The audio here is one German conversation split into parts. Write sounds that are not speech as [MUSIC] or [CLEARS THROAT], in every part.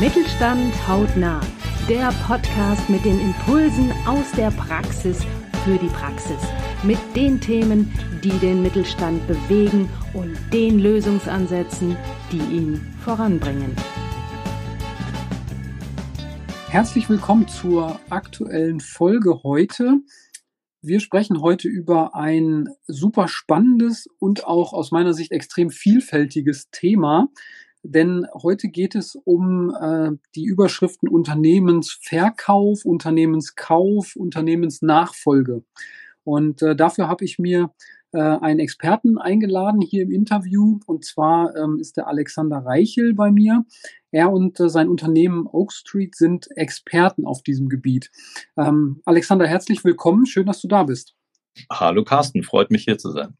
Mittelstand hautnah. Der Podcast mit den Impulsen aus der Praxis für die Praxis. Mit den Themen, die den Mittelstand bewegen und den Lösungsansätzen, die ihn voranbringen. Herzlich willkommen zur aktuellen Folge heute. Wir sprechen heute über ein super spannendes und auch aus meiner Sicht extrem vielfältiges Thema, denn heute geht es um äh, die Überschriften Unternehmensverkauf, Unternehmenskauf, Unternehmensnachfolge. Und äh, dafür habe ich mir äh, einen Experten eingeladen hier im Interview. Und zwar ähm, ist der Alexander Reichel bei mir. Er und äh, sein Unternehmen Oak Street sind Experten auf diesem Gebiet. Ähm, Alexander, herzlich willkommen. Schön, dass du da bist. Hallo Carsten, freut mich hier zu sein.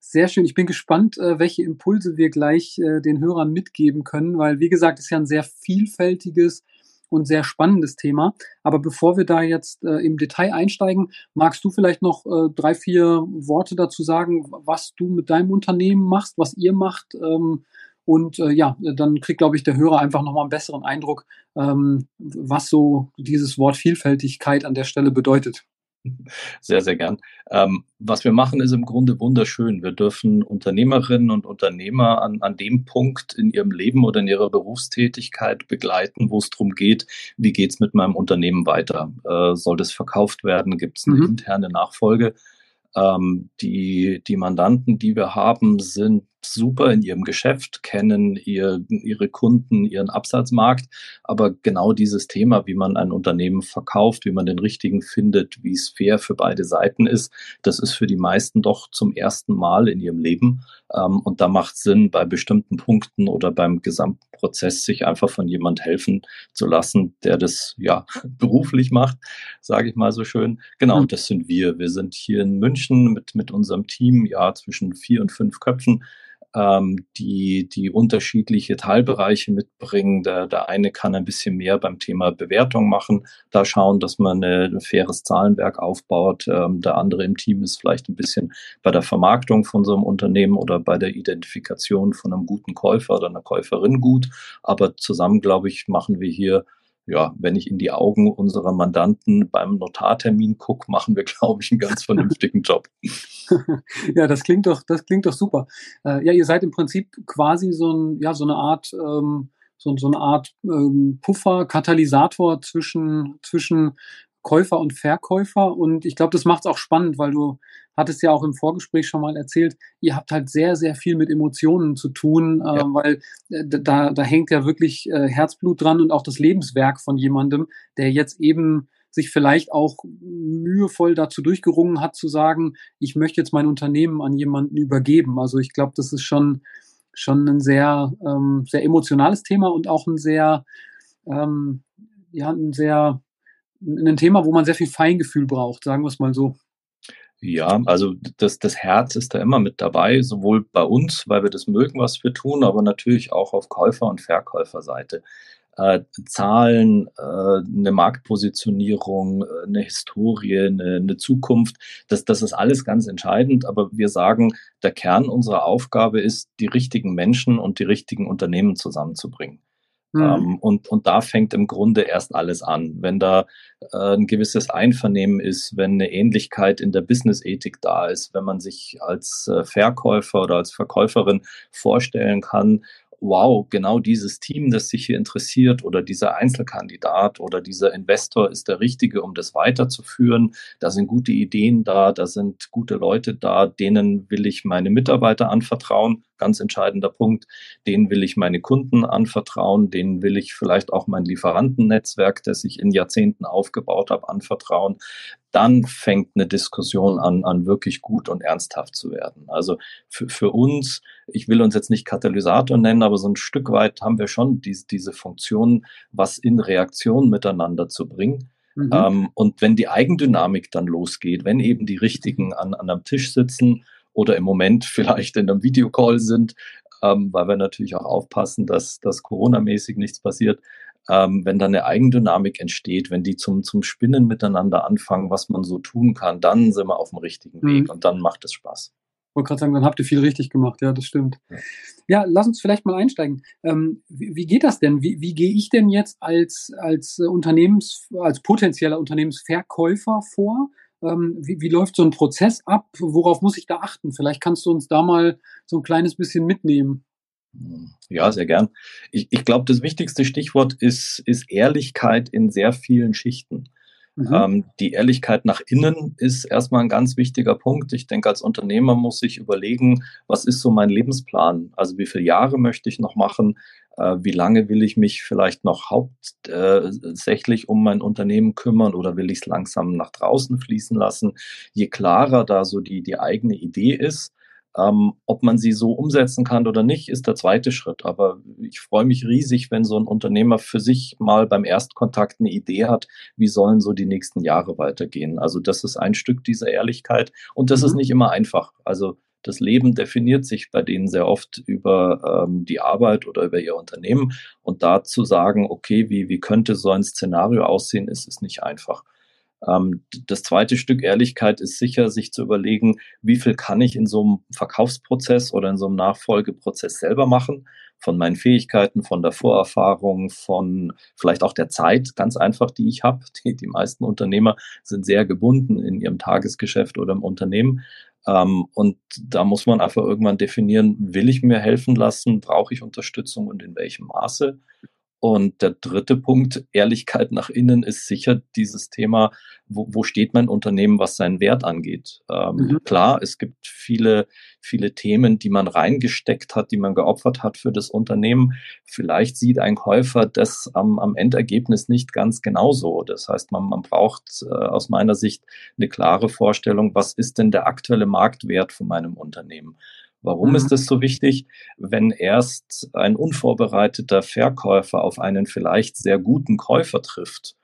Sehr schön. Ich bin gespannt, äh, welche Impulse wir gleich äh, den Hörern mitgeben können, weil, wie gesagt, ist ja ein sehr vielfältiges und sehr spannendes Thema. Aber bevor wir da jetzt äh, im Detail einsteigen, magst du vielleicht noch äh, drei, vier Worte dazu sagen, was du mit deinem Unternehmen machst, was ihr macht? Ähm, und äh, ja, dann kriegt, glaube ich, der Hörer einfach nochmal einen besseren Eindruck, ähm, was so dieses Wort Vielfältigkeit an der Stelle bedeutet. [LAUGHS] Sehr, sehr gern. Ähm, was wir machen, ist im Grunde wunderschön. Wir dürfen Unternehmerinnen und Unternehmer an, an dem Punkt in ihrem Leben oder in ihrer Berufstätigkeit begleiten, wo es darum geht, wie geht es mit meinem Unternehmen weiter? Äh, soll das verkauft werden? Gibt es eine mhm. interne Nachfolge? Ähm, die, die Mandanten, die wir haben, sind super in ihrem Geschäft, kennen ihr, ihre Kunden, ihren Absatzmarkt. Aber genau dieses Thema, wie man ein Unternehmen verkauft, wie man den richtigen findet, wie es fair für beide Seiten ist, das ist für die meisten doch zum ersten Mal in ihrem Leben. Ähm, und da macht Sinn, bei bestimmten Punkten oder beim gesamten Prozess sich einfach von jemand helfen zu lassen, der das ja [LAUGHS] beruflich macht, sage ich mal so schön. Genau, mhm. das sind wir. Wir sind hier in München mit, mit unserem Team, ja, zwischen vier und fünf Köpfen ähm, die, die unterschiedliche Teilbereiche mitbringen. Der, der eine kann ein bisschen mehr beim Thema Bewertung machen, da schauen, dass man ein faires Zahlenwerk aufbaut. Ähm, der andere im Team ist vielleicht ein bisschen bei der Vermarktung von so einem Unternehmen oder bei der Identifikation von einem guten Käufer oder einer Käuferin gut. Aber zusammen, glaube ich, machen wir hier ja, wenn ich in die Augen unserer Mandanten beim Notartermin gucke, machen wir, [LAUGHS] glaube ich, einen ganz vernünftigen Job. [LAUGHS] ja, das klingt doch, das klingt doch super. Äh, ja, ihr seid im Prinzip quasi so ein, ja, so eine Art, ähm, so, so eine Art ähm, Puffer, Katalysator zwischen, zwischen Käufer und Verkäufer. Und ich glaube, das macht es auch spannend, weil du hattest ja auch im Vorgespräch schon mal erzählt, ihr habt halt sehr, sehr viel mit Emotionen zu tun, äh, ja. weil äh, da, da hängt ja wirklich äh, Herzblut dran und auch das Lebenswerk von jemandem, der jetzt eben sich vielleicht auch mühevoll dazu durchgerungen hat zu sagen, ich möchte jetzt mein Unternehmen an jemanden übergeben. Also ich glaube, das ist schon, schon ein sehr, ähm, sehr emotionales Thema und auch ein sehr, ähm, ja, ein sehr ein Thema, wo man sehr viel Feingefühl braucht, sagen wir es mal so. Ja, also das, das Herz ist da immer mit dabei, sowohl bei uns, weil wir das mögen, was wir tun, aber natürlich auch auf Käufer- und Verkäuferseite. Äh, Zahlen, äh, eine Marktpositionierung, äh, eine Historie, eine, eine Zukunft, das, das ist alles ganz entscheidend. Aber wir sagen, der Kern unserer Aufgabe ist, die richtigen Menschen und die richtigen Unternehmen zusammenzubringen. Mhm. Ähm, und, und da fängt im Grunde erst alles an. Wenn da äh, ein gewisses Einvernehmen ist, wenn eine Ähnlichkeit in der Business-Ethik da ist, wenn man sich als äh, Verkäufer oder als Verkäuferin vorstellen kann, wow, genau dieses Team, das sich hier interessiert oder dieser Einzelkandidat oder dieser Investor ist der Richtige, um das weiterzuführen. Da sind gute Ideen da, da sind gute Leute da, denen will ich meine Mitarbeiter anvertrauen. Ganz entscheidender Punkt. Denen will ich meine Kunden anvertrauen, denen will ich vielleicht auch mein Lieferantennetzwerk, das ich in Jahrzehnten aufgebaut habe, anvertrauen dann fängt eine Diskussion an, an wirklich gut und ernsthaft zu werden. Also für, für uns, ich will uns jetzt nicht Katalysator nennen, aber so ein Stück weit haben wir schon diese, diese Funktion, was in Reaktion miteinander zu bringen. Mhm. Ähm, und wenn die Eigendynamik dann losgeht, wenn eben die Richtigen an, an einem Tisch sitzen oder im Moment [LAUGHS] vielleicht in einem Videocall sind, ähm, weil wir natürlich auch aufpassen, dass, dass Corona-mäßig nichts passiert, ähm, wenn da eine Eigendynamik entsteht, wenn die zum, zum Spinnen miteinander anfangen, was man so tun kann, dann sind wir auf dem richtigen Weg mhm. und dann macht es Spaß. wollte gerade sagen, dann habt ihr viel richtig gemacht. Ja, das stimmt. Ja, ja lass uns vielleicht mal einsteigen. Ähm, wie, wie, geht das denn? Wie, wie gehe ich denn jetzt als, als Unternehmens, als potenzieller Unternehmensverkäufer vor? Ähm, wie, wie läuft so ein Prozess ab? Worauf muss ich da achten? Vielleicht kannst du uns da mal so ein kleines bisschen mitnehmen. Ja, sehr gern. Ich, ich glaube, das wichtigste Stichwort ist, ist Ehrlichkeit in sehr vielen Schichten. Mhm. Ähm, die Ehrlichkeit nach innen ist erstmal ein ganz wichtiger Punkt. Ich denke, als Unternehmer muss ich überlegen, was ist so mein Lebensplan? Also wie viele Jahre möchte ich noch machen? Äh, wie lange will ich mich vielleicht noch hauptsächlich um mein Unternehmen kümmern oder will ich es langsam nach draußen fließen lassen? Je klarer da so die, die eigene Idee ist, ähm, ob man sie so umsetzen kann oder nicht, ist der zweite Schritt. Aber ich freue mich riesig, wenn so ein Unternehmer für sich mal beim Erstkontakt eine Idee hat, wie sollen so die nächsten Jahre weitergehen. Also das ist ein Stück dieser Ehrlichkeit und das mhm. ist nicht immer einfach. Also das Leben definiert sich bei denen sehr oft über ähm, die Arbeit oder über ihr Unternehmen. Und da zu sagen, okay, wie, wie könnte so ein Szenario aussehen, ist, ist nicht einfach. Ähm, das zweite Stück Ehrlichkeit ist sicher, sich zu überlegen, wie viel kann ich in so einem Verkaufsprozess oder in so einem Nachfolgeprozess selber machen, von meinen Fähigkeiten, von der Vorerfahrung, von vielleicht auch der Zeit, ganz einfach, die ich habe. Die, die meisten Unternehmer sind sehr gebunden in ihrem Tagesgeschäft oder im Unternehmen. Ähm, und da muss man einfach irgendwann definieren, will ich mir helfen lassen, brauche ich Unterstützung und in welchem Maße? Und der dritte Punkt, Ehrlichkeit nach innen, ist sicher dieses Thema, wo, wo steht mein Unternehmen, was seinen Wert angeht. Ähm, mhm. Klar, es gibt viele, viele Themen, die man reingesteckt hat, die man geopfert hat für das Unternehmen. Vielleicht sieht ein Käufer das am, am Endergebnis nicht ganz genauso. Das heißt, man, man braucht äh, aus meiner Sicht eine klare Vorstellung, was ist denn der aktuelle Marktwert von meinem Unternehmen? Warum mhm. ist das so wichtig? Wenn erst ein unvorbereiteter Verkäufer auf einen vielleicht sehr guten Käufer trifft,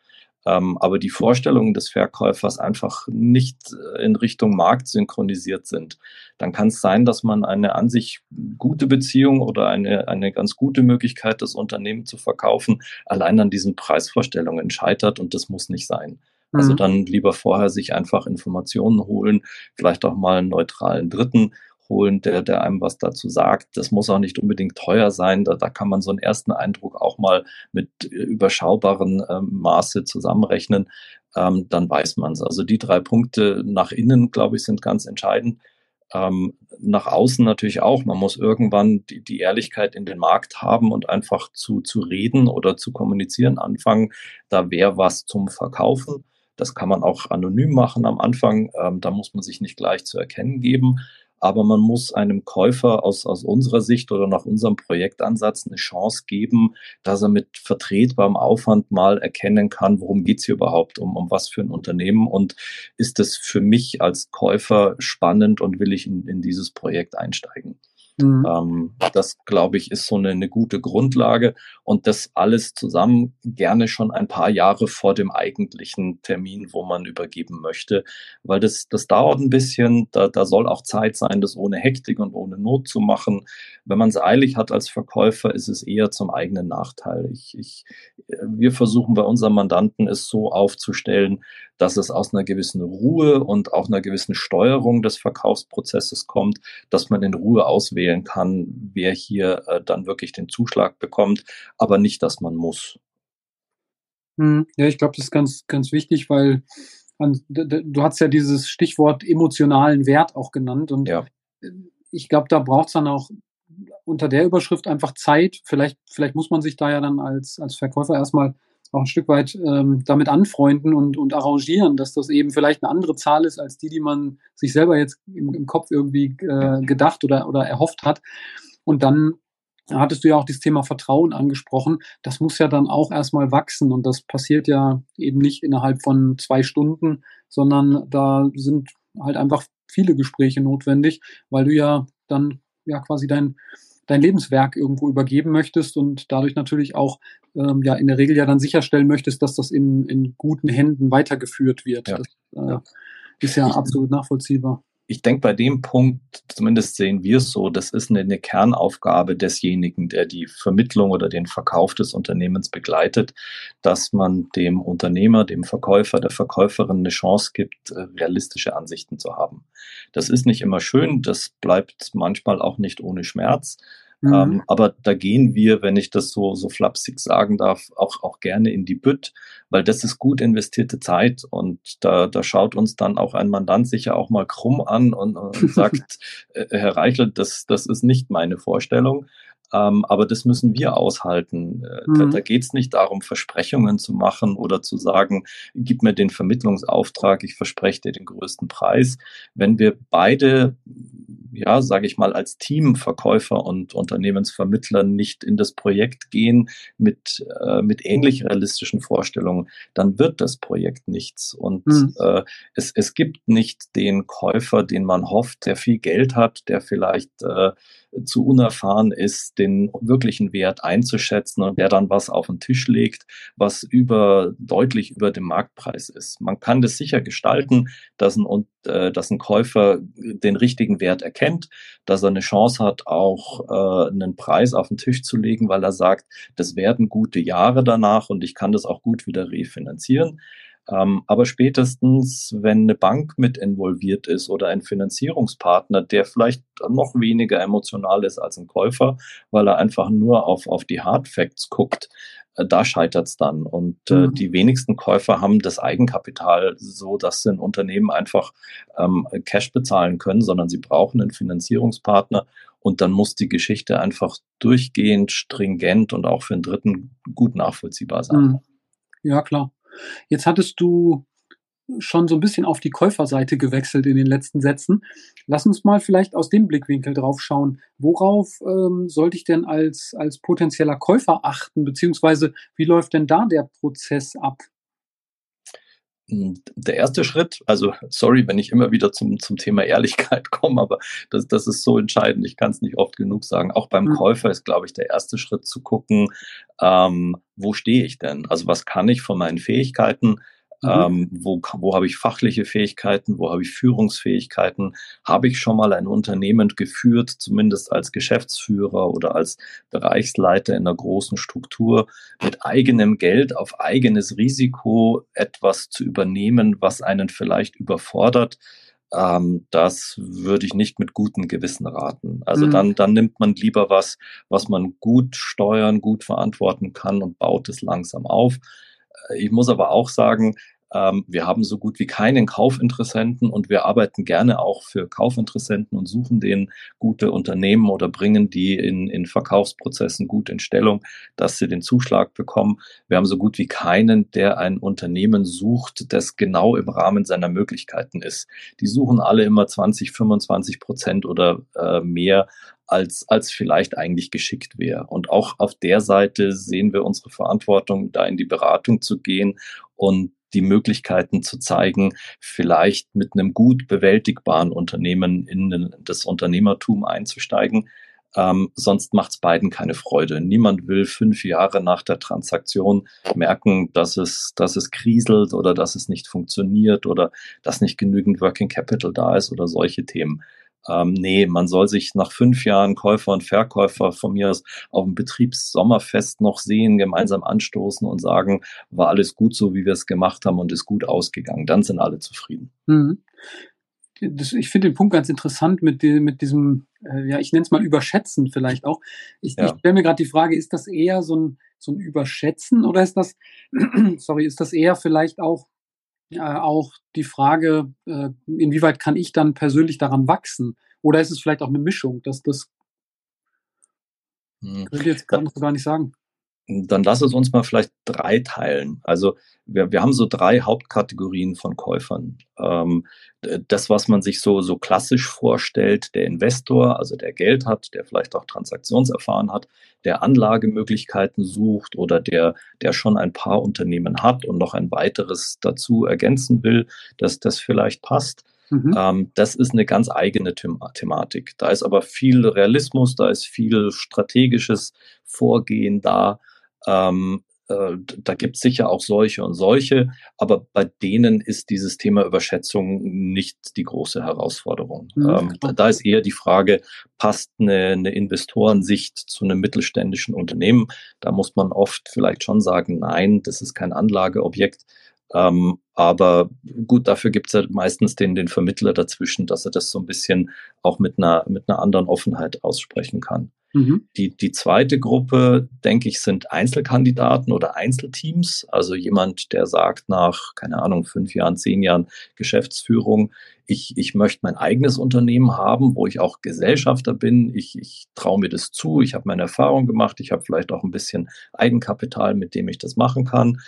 ähm, aber die Vorstellungen des Verkäufers einfach nicht äh, in Richtung Markt synchronisiert sind, dann kann es sein, dass man eine an sich gute Beziehung oder eine, eine ganz gute Möglichkeit, das Unternehmen zu verkaufen, allein an diesen Preisvorstellungen scheitert und das muss nicht sein. Also mhm. dann lieber vorher sich einfach Informationen holen, vielleicht auch mal einen neutralen Dritten holen, der, der einem was dazu sagt. Das muss auch nicht unbedingt teuer sein. Da, da kann man so einen ersten Eindruck auch mal mit äh, überschaubaren ähm, Maße zusammenrechnen. Ähm, dann weiß man es. Also die drei Punkte nach innen, glaube ich, sind ganz entscheidend. Ähm, nach außen natürlich auch. Man muss irgendwann die, die Ehrlichkeit in den Markt haben und einfach zu, zu reden oder zu kommunizieren anfangen. Da wäre was zum Verkaufen. Das kann man auch anonym machen am Anfang. Ähm, da muss man sich nicht gleich zu erkennen geben aber man muss einem Käufer aus, aus unserer Sicht oder nach unserem Projektansatz eine Chance geben, dass er mit vertretbarem Aufwand mal erkennen kann, worum geht's hier überhaupt, um, um was für ein Unternehmen und ist es für mich als Käufer spannend und will ich in, in dieses Projekt einsteigen. Mhm. Ähm, das, glaube ich, ist so eine, eine gute Grundlage und das alles zusammen gerne schon ein paar Jahre vor dem eigentlichen Termin, wo man übergeben möchte, weil das, das dauert ein bisschen, da, da soll auch Zeit sein, das ohne Hektik und ohne Not zu machen. Wenn man es eilig hat als Verkäufer, ist es eher zum eigenen Nachteil. Ich, ich, wir versuchen bei unseren Mandanten es so aufzustellen, dass es aus einer gewissen Ruhe und auch einer gewissen Steuerung des Verkaufsprozesses kommt, dass man in Ruhe auswählen kann, wer hier äh, dann wirklich den Zuschlag bekommt, aber nicht, dass man muss. Hm, ja, ich glaube, das ist ganz, ganz wichtig, weil du hast ja dieses Stichwort emotionalen Wert auch genannt und ja. ich glaube, da braucht es dann auch unter der Überschrift einfach Zeit. Vielleicht, vielleicht muss man sich da ja dann als, als Verkäufer erstmal auch ein Stück weit ähm, damit anfreunden und, und arrangieren, dass das eben vielleicht eine andere Zahl ist als die, die man sich selber jetzt im, im Kopf irgendwie äh, gedacht oder, oder erhofft hat. Und dann hattest du ja auch das Thema Vertrauen angesprochen. Das muss ja dann auch erstmal wachsen und das passiert ja eben nicht innerhalb von zwei Stunden, sondern da sind halt einfach viele Gespräche notwendig, weil du ja dann ja quasi dein dein Lebenswerk irgendwo übergeben möchtest und dadurch natürlich auch ähm, ja in der Regel ja dann sicherstellen möchtest, dass das in, in guten Händen weitergeführt wird. Ja. Das äh, ist ja absolut nachvollziehbar. Ich denke, bei dem Punkt, zumindest sehen wir es so, das ist eine, eine, Kernaufgabe desjenigen, der die Vermittlung oder den Verkauf des Unternehmens begleitet, dass man dem Unternehmer, dem Verkäufer, der Verkäuferin eine Chance gibt, äh, realistische Ansichten zu haben. Das ist nicht immer schön, das bleibt manchmal auch nicht ohne Schmerz. Mhm. Ähm, aber da gehen wir, wenn ich das so, so flapsig sagen darf, auch, auch gerne in die Bütt, weil das ist gut investierte Zeit und da, da schaut uns dann auch ein Mandant sicher auch mal krumm an und, und [LAUGHS] sagt, äh, Herr Reichel, das, das ist nicht meine Vorstellung. Ähm, aber das müssen wir aushalten. Äh, mhm. Da, da geht es nicht darum, Versprechungen zu machen oder zu sagen, gib mir den Vermittlungsauftrag, ich verspreche dir den größten Preis. Wenn wir beide ja, sage ich mal, als Teamverkäufer und Unternehmensvermittler nicht in das Projekt gehen mit, äh, mit ähnlich realistischen Vorstellungen, dann wird das Projekt nichts. Und mhm. äh, es, es gibt nicht den Käufer, den man hofft, der viel Geld hat, der vielleicht äh, zu unerfahren ist, den wirklichen Wert einzuschätzen und der dann was auf den Tisch legt, was über deutlich über dem Marktpreis ist. Man kann das sicher gestalten, dass ein, dass ein Käufer den richtigen Wert erkennt, dass er eine Chance hat, auch äh, einen Preis auf den Tisch zu legen, weil er sagt, das werden gute Jahre danach und ich kann das auch gut wieder refinanzieren. Ähm, aber spätestens, wenn eine Bank mit involviert ist oder ein Finanzierungspartner, der vielleicht noch weniger emotional ist als ein Käufer, weil er einfach nur auf, auf die Hard Facts guckt, äh, da scheitert es dann. Und äh, mhm. die wenigsten Käufer haben das Eigenkapital so, dass sie ein Unternehmen einfach ähm, Cash bezahlen können, sondern sie brauchen einen Finanzierungspartner. Und dann muss die Geschichte einfach durchgehend, stringent und auch für einen Dritten gut nachvollziehbar sein. Mhm. Ja, klar. Jetzt hattest du schon so ein bisschen auf die Käuferseite gewechselt in den letzten Sätzen. Lass uns mal vielleicht aus dem Blickwinkel drauf schauen. Worauf ähm, sollte ich denn als, als potenzieller Käufer achten, beziehungsweise wie läuft denn da der Prozess ab? Hm, der erste Schritt, also sorry, wenn ich immer wieder zum, zum Thema Ehrlichkeit [LAUGHS] komme, aber das, das ist so entscheidend, ich kann es nicht oft genug sagen. Auch beim mhm. Käufer ist, glaube ich, der erste Schritt zu gucken, ähm, wo stehe ich denn? Also was kann ich von meinen Fähigkeiten Mhm. Ähm, wo, wo habe ich fachliche Fähigkeiten? Wo habe ich Führungsfähigkeiten? Habe ich schon mal ein Unternehmen geführt, zumindest als Geschäftsführer oder als Bereichsleiter in einer großen Struktur, mit eigenem Geld auf eigenes Risiko etwas zu übernehmen, was einen vielleicht überfordert? Ähm, das würde ich nicht mit gutem Gewissen raten. Also mhm. dann, dann nimmt man lieber was, was man gut steuern, gut verantworten kann und baut es langsam auf. Äh, ich muss aber auch sagen, ähm, wir haben so gut wie keinen Kaufinteressenten und wir arbeiten gerne auch für Kaufinteressenten und suchen denen gute Unternehmen oder bringen die in, in Verkaufsprozessen gut in Stellung, dass sie den Zuschlag bekommen. Wir haben so gut wie keinen, der ein Unternehmen sucht, das genau im Rahmen seiner Möglichkeiten ist. Die suchen alle immer 20, 25 Prozent oder äh, mehr als, als vielleicht eigentlich geschickt wäre. Und auch auf der Seite sehen wir unsere Verantwortung, da in die Beratung zu gehen und die Möglichkeiten zu zeigen, vielleicht mit einem gut bewältigbaren Unternehmen in das Unternehmertum einzusteigen. Ähm, sonst macht es beiden keine Freude. Niemand will fünf Jahre nach der Transaktion merken, dass es, dass es kriselt oder dass es nicht funktioniert oder dass nicht genügend Working Capital da ist oder solche Themen. Ähm, nee, man soll sich nach fünf Jahren Käufer und Verkäufer von mir aus auf dem Betriebssommerfest noch sehen, gemeinsam anstoßen und sagen, war alles gut so, wie wir es gemacht haben und ist gut ausgegangen. Dann sind alle zufrieden. Mhm. Das, ich finde den Punkt ganz interessant mit, die, mit diesem, äh, ja, ich nenne es mal Überschätzen vielleicht auch. Ich, ja. ich stelle mir gerade die Frage, ist das eher so ein, so ein Überschätzen oder ist das, [CLEARS THROAT] sorry, ist das eher vielleicht auch äh, auch die Frage, äh, inwieweit kann ich dann persönlich daran wachsen? Oder ist es vielleicht auch eine Mischung? Dass das hm. könnte ich jetzt gar nicht, gar nicht sagen. Dann lass es uns mal vielleicht drei teilen. Also wir, wir haben so drei Hauptkategorien von Käufern. Ähm, das, was man sich so, so klassisch vorstellt, der Investor, also der Geld hat, der vielleicht auch Transaktionserfahren hat, der Anlagemöglichkeiten sucht oder der, der schon ein paar Unternehmen hat und noch ein weiteres dazu ergänzen will, dass das vielleicht passt. Mhm. Ähm, das ist eine ganz eigene The Thematik. Da ist aber viel Realismus, da ist viel strategisches Vorgehen da. Ähm, äh, da gibt es sicher auch solche und solche, aber bei denen ist dieses Thema Überschätzung nicht die große Herausforderung. Mhm. Ähm, da, ist eher die Frage, passt eine, eine Investorensicht zu einem mittelständischen Unternehmen? Da muss man oft vielleicht schon sagen, nein, das ist kein Anlageobjekt. Ähm, aber gut, dafür gibt es ja meistens den, den Vermittler dazwischen, dass er das so ein bisschen auch mit einer, mit einer anderen Offenheit aussprechen kann. Mhm. Die, die zweite Gruppe, denke ich, sind Einzelkandidaten oder Einzelteams. Also jemand, der sagt nach, keine Ahnung, fünf Jahren, zehn Jahren Geschäftsführung, ich, ich möchte mein eigenes Unternehmen haben, wo ich auch Gesellschafter bin. Ich, ich traue mir das zu. Ich habe meine Erfahrung gemacht. Ich habe vielleicht auch ein bisschen Eigenkapital, mit dem ich das machen kann.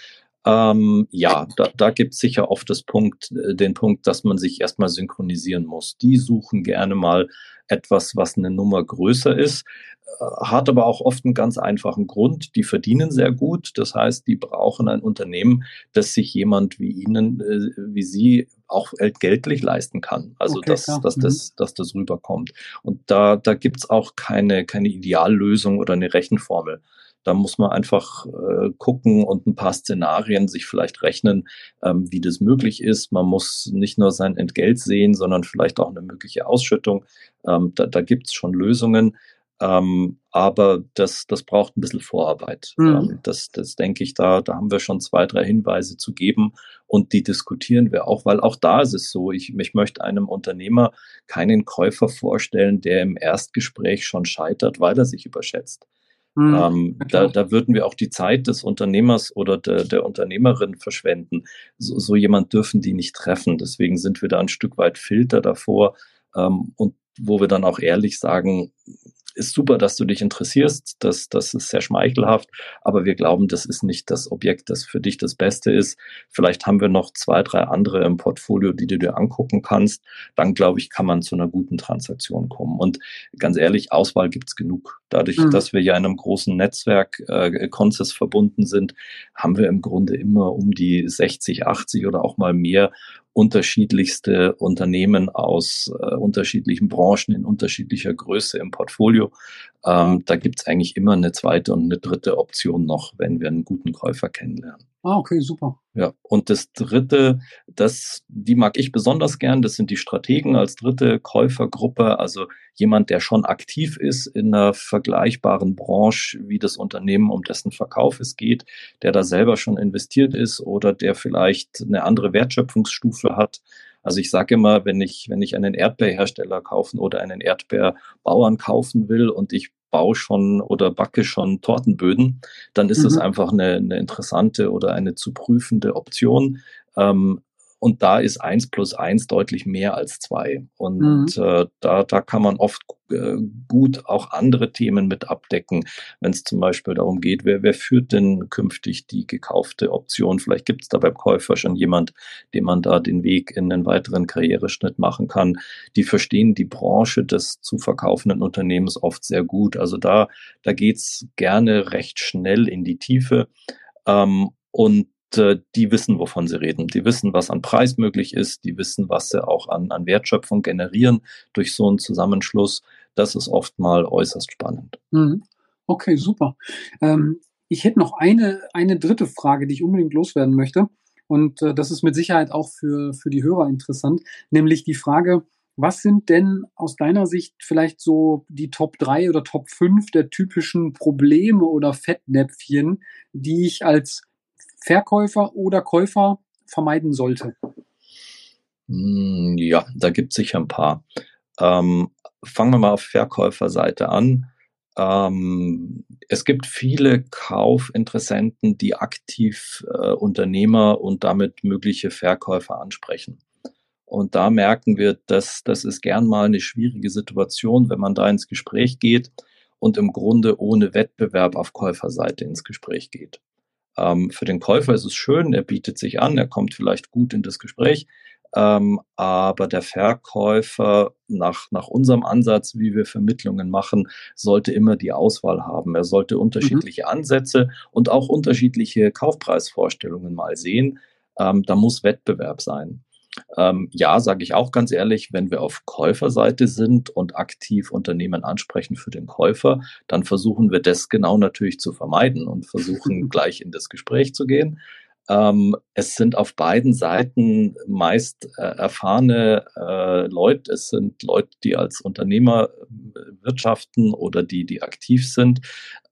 Ähm, ja, da, da gibt es sicher oft das Punkt, äh, den Punkt, dass man sich erstmal synchronisieren muss. Die suchen gerne mal etwas, was eine Nummer größer ist, äh, hat aber auch oft einen ganz einfachen Grund. Die verdienen sehr gut. Das heißt, die brauchen ein Unternehmen, das sich jemand wie Ihnen, äh, wie Sie auch geldlich leisten kann. Also okay, dass, dass, mhm. das, dass das rüberkommt. Und da, da gibt's auch keine, keine Ideallösung oder eine Rechenformel. Da muss man einfach äh, gucken und ein paar Szenarien sich vielleicht rechnen, ähm, wie das möglich ist. Man muss nicht nur sein Entgelt sehen, sondern vielleicht auch eine mögliche Ausschüttung. Ähm, da da gibt es schon Lösungen. Ähm, aber das, das braucht ein bisschen Vorarbeit. Mhm. Ähm, das, das denke ich, da, da haben wir schon zwei, drei Hinweise zu geben und die diskutieren wir auch, weil auch da ist es so, ich, ich möchte einem Unternehmer keinen Käufer vorstellen, der im Erstgespräch schon scheitert, weil er sich überschätzt. Mhm, ähm, da, da würden wir auch die Zeit des Unternehmers oder de, der Unternehmerin verschwenden. So, so jemand dürfen die nicht treffen. Deswegen sind wir da ein Stück weit Filter davor ähm, und wo wir dann auch ehrlich sagen, ist super, dass du dich interessierst, das, das ist sehr schmeichelhaft, aber wir glauben, das ist nicht das Objekt, das für dich das Beste ist. Vielleicht haben wir noch zwei, drei andere im Portfolio, die du dir angucken kannst. Dann, glaube ich, kann man zu einer guten Transaktion kommen. Und ganz ehrlich, Auswahl gibt's genug. Dadurch, mhm. dass wir ja in einem großen Netzwerk äh, Consys verbunden sind, haben wir im Grunde immer um die 60, 80 oder auch mal mehr unterschiedlichste Unternehmen aus äh, unterschiedlichen Branchen in unterschiedlicher Größe im Portfolio. Ähm, da gibt's eigentlich immer eine zweite und eine dritte Option noch, wenn wir einen guten Käufer kennenlernen. Ah, okay, super. Ja, und das dritte, das, die mag ich besonders gern, das sind die Strategen als dritte Käufergruppe, also jemand, der schon aktiv ist in einer vergleichbaren Branche wie das Unternehmen, um dessen Verkauf es geht, der da selber schon investiert ist oder der vielleicht eine andere Wertschöpfungsstufe hat. Also ich sage immer, wenn ich, wenn ich einen Erdbeerhersteller kaufen oder einen Erdbeerbauern kaufen will und ich baue schon oder backe schon Tortenböden, dann ist mhm. das einfach eine, eine interessante oder eine zu prüfende Option. Ähm, und da ist eins plus eins deutlich mehr als zwei. Und mhm. äh, da, da kann man oft äh, gut auch andere Themen mit abdecken, wenn es zum Beispiel darum geht, wer, wer führt denn künftig die gekaufte Option? Vielleicht gibt es da beim Käufer schon jemand, dem man da den Weg in einen weiteren Karriereschnitt machen kann. Die verstehen die Branche des zu verkaufenden Unternehmens oft sehr gut. Also da, da geht's gerne recht schnell in die Tiefe. Ähm, und äh, die wissen, wovon sie reden. Die wissen, was an Preis möglich ist. Die wissen, was sie auch an, an Wertschöpfung generieren durch so einen Zusammenschluss. Das ist oft mal äußerst spannend. Mhm. Okay, super. Ähm, ich hätte noch eine, eine dritte Frage, die ich unbedingt loswerden möchte. Und äh, das ist mit Sicherheit auch für, für die Hörer interessant, nämlich die Frage, was sind denn aus deiner Sicht vielleicht so die Top 3 oder Top 5 der typischen Probleme oder Fettnäpfchen, die ich als Verkäufer oder Käufer vermeiden sollte? Hm, ja, da gibt es sicher ein paar. Ähm, fangen wir mal auf Verkäuferseite an. Ähm, es gibt viele Kaufinteressenten, die aktiv äh, Unternehmer und damit mögliche Verkäufer ansprechen. Und da merken wir, dass das ist gern mal eine schwierige Situation, wenn man da ins Gespräch geht und im Grunde ohne Wettbewerb auf Käuferseite ins Gespräch geht. Ähm, für den Käufer ist es schön, er bietet sich an, er kommt vielleicht gut in das Gespräch, ähm, aber der Verkäufer nach, nach unserem Ansatz, wie wir Vermittlungen machen, sollte immer die Auswahl haben. Er sollte unterschiedliche mhm. Ansätze und auch unterschiedliche Kaufpreisvorstellungen mal sehen. Ähm, da muss Wettbewerb sein. Ähm, ja, sage ich auch ganz ehrlich, wenn wir auf Käuferseite sind und aktiv Unternehmen ansprechen für den Käufer, dann versuchen wir das genau natürlich zu vermeiden und versuchen [LAUGHS] gleich in das Gespräch zu gehen. Ähm, es sind auf beiden Seiten meist äh, erfahrene äh, Leute. Es sind Leute, die als Unternehmer äh, wirtschaften oder die, die aktiv sind.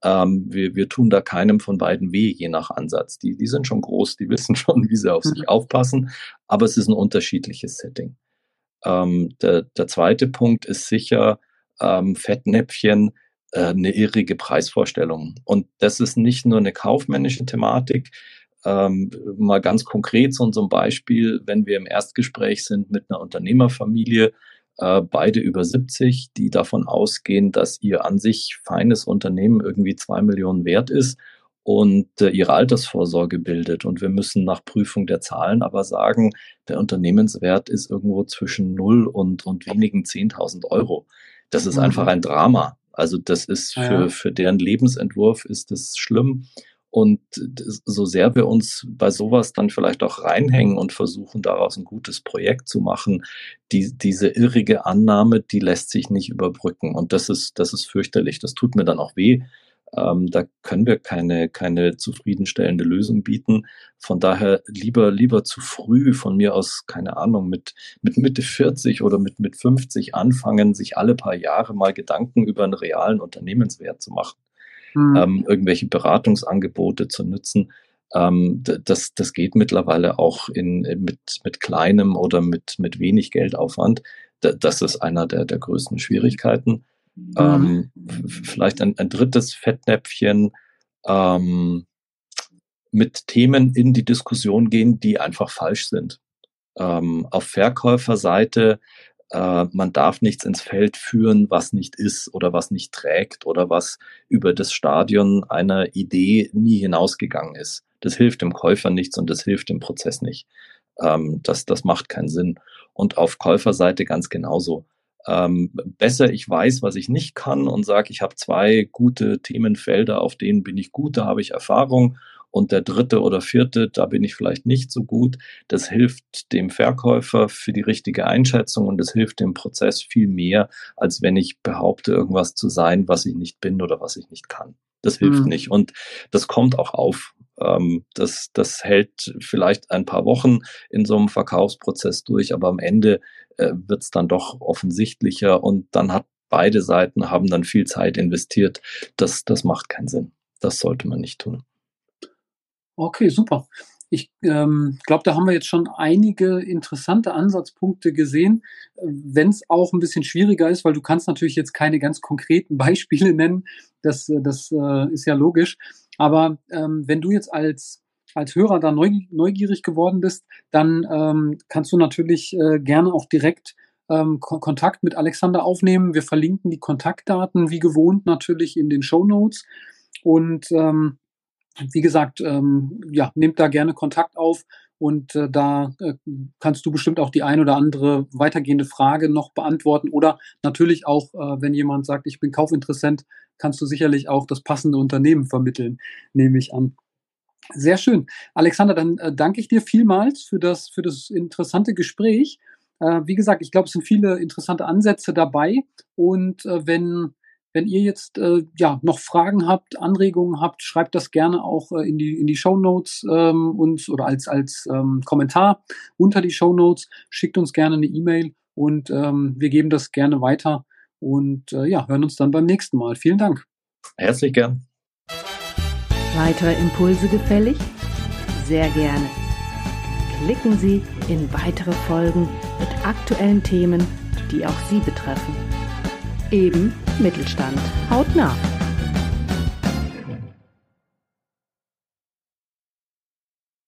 Ähm, wir, wir tun da keinem von beiden weh, je nach Ansatz. Die, die sind schon groß, die [LAUGHS] wissen schon, wie sie auf sich mhm. aufpassen, aber es ist ein unterschiedliches Setting. Ähm, der, der zweite Punkt ist sicher ähm, Fettnäpfchen äh, eine irrige Preisvorstellung. Und das ist nicht nur eine kaufmännische Thematik, ähm, mal ganz konkret so, so ein Beispiel, wenn wir im Erstgespräch sind mit einer Unternehmerfamilie, äh, beide über 70, die davon ausgehen, dass ihr an sich feines Unternehmen irgendwie zwei Millionen wert ist und äh, ihre Altersvorsorge bildet. Und wir müssen nach Prüfung der Zahlen aber sagen, der Unternehmenswert ist irgendwo zwischen null und, und wenigen 10.000 Euro. Das ist mhm. einfach ein Drama. Also das ist für, ja. für deren Lebensentwurf ist es schlimm. Und so sehr wir uns bei sowas dann vielleicht auch reinhängen und versuchen, daraus ein gutes Projekt zu machen, die, diese irrige Annahme, die lässt sich nicht überbrücken. Und das ist, das ist fürchterlich. Das tut mir dann auch weh. Ähm, da können wir keine, keine zufriedenstellende Lösung bieten. Von daher lieber, lieber zu früh von mir aus, keine Ahnung, mit, mit Mitte 40 oder mit, mit 50 anfangen, sich alle paar Jahre mal Gedanken über einen realen Unternehmenswert zu machen mhm. ähm, irgendwelche Beratungsangebote zu nutzen. Ähm, das, das geht mittlerweile auch in, mit, mit kleinem oder mit, mit wenig Geldaufwand. Das ist einer der, der größten Schwierigkeiten. Mhm. Ähm, vielleicht ein, ein drittes Fettnäpfchen ähm, mit Themen in die Diskussion gehen, die einfach falsch sind. Ähm, auf Verkäuferseite äh, man darf nichts ins Feld führen, was nicht ist oder was nicht trägt oder was über das Stadion einer Idee nie hinausgegangen ist. Das hilft dem Käufer nichts und das hilft dem Prozess nicht. Ähm, das, das macht keinen Sinn. Und auf Käuferseite ganz genauso. Ähm, besser ich weiß, was ich nicht kann und sage, ich habe zwei gute Themenfelder, auf denen bin ich gut, da habe ich Erfahrung und der dritte oder vierte, da bin ich vielleicht nicht so gut. Das hilft dem Verkäufer für die richtige Einschätzung und es hilft dem Prozess viel mehr, als wenn ich behaupte, irgendwas zu sein, was ich nicht bin oder was ich nicht kann. Das hilft mhm. nicht. Und das kommt auch auf. Ähm, das, das hält vielleicht ein paar Wochen in so einem Verkaufsprozess durch, aber am Ende äh, wird es dann doch offensichtlicher und dann hat beide Seiten haben dann viel Zeit investiert. Das, das macht keinen Sinn. Das sollte man nicht tun. Okay, super. Ich ähm, glaube, da haben wir jetzt schon einige interessante Ansatzpunkte gesehen, wenn es auch ein bisschen schwieriger ist, weil du kannst natürlich jetzt keine ganz konkreten [LAUGHS] Beispiele nennen. Das, das äh, ist ja logisch. Aber ähm, wenn du jetzt als als Hörer da neugierig geworden bist, dann ähm, kannst du natürlich äh, gerne auch direkt ähm, Kontakt mit Alexander aufnehmen. Wir verlinken die Kontaktdaten wie gewohnt natürlich in den Show Notes und ähm, wie gesagt, ähm, ja, nehmt da gerne Kontakt auf und äh, da äh, kannst du bestimmt auch die ein oder andere weitergehende Frage noch beantworten oder natürlich auch, äh, wenn jemand sagt, ich bin Kaufinteressent, kannst du sicherlich auch das passende Unternehmen vermitteln, nehme ich an. Sehr schön. Alexander, dann äh, danke ich dir vielmals für das, für das interessante Gespräch. Äh, wie gesagt, ich glaube, es sind viele interessante Ansätze dabei und äh, wenn wenn ihr jetzt äh, ja noch Fragen habt, Anregungen habt, schreibt das gerne auch äh, in die in die Show Notes ähm, uns oder als als ähm, Kommentar unter die Show Notes. Schickt uns gerne eine E-Mail und ähm, wir geben das gerne weiter und äh, ja hören uns dann beim nächsten Mal. Vielen Dank. Herzlich gern. Weitere Impulse gefällig? Sehr gerne. Klicken Sie in weitere Folgen mit aktuellen Themen, die auch Sie betreffen. Eben Mittelstand. Hautnah.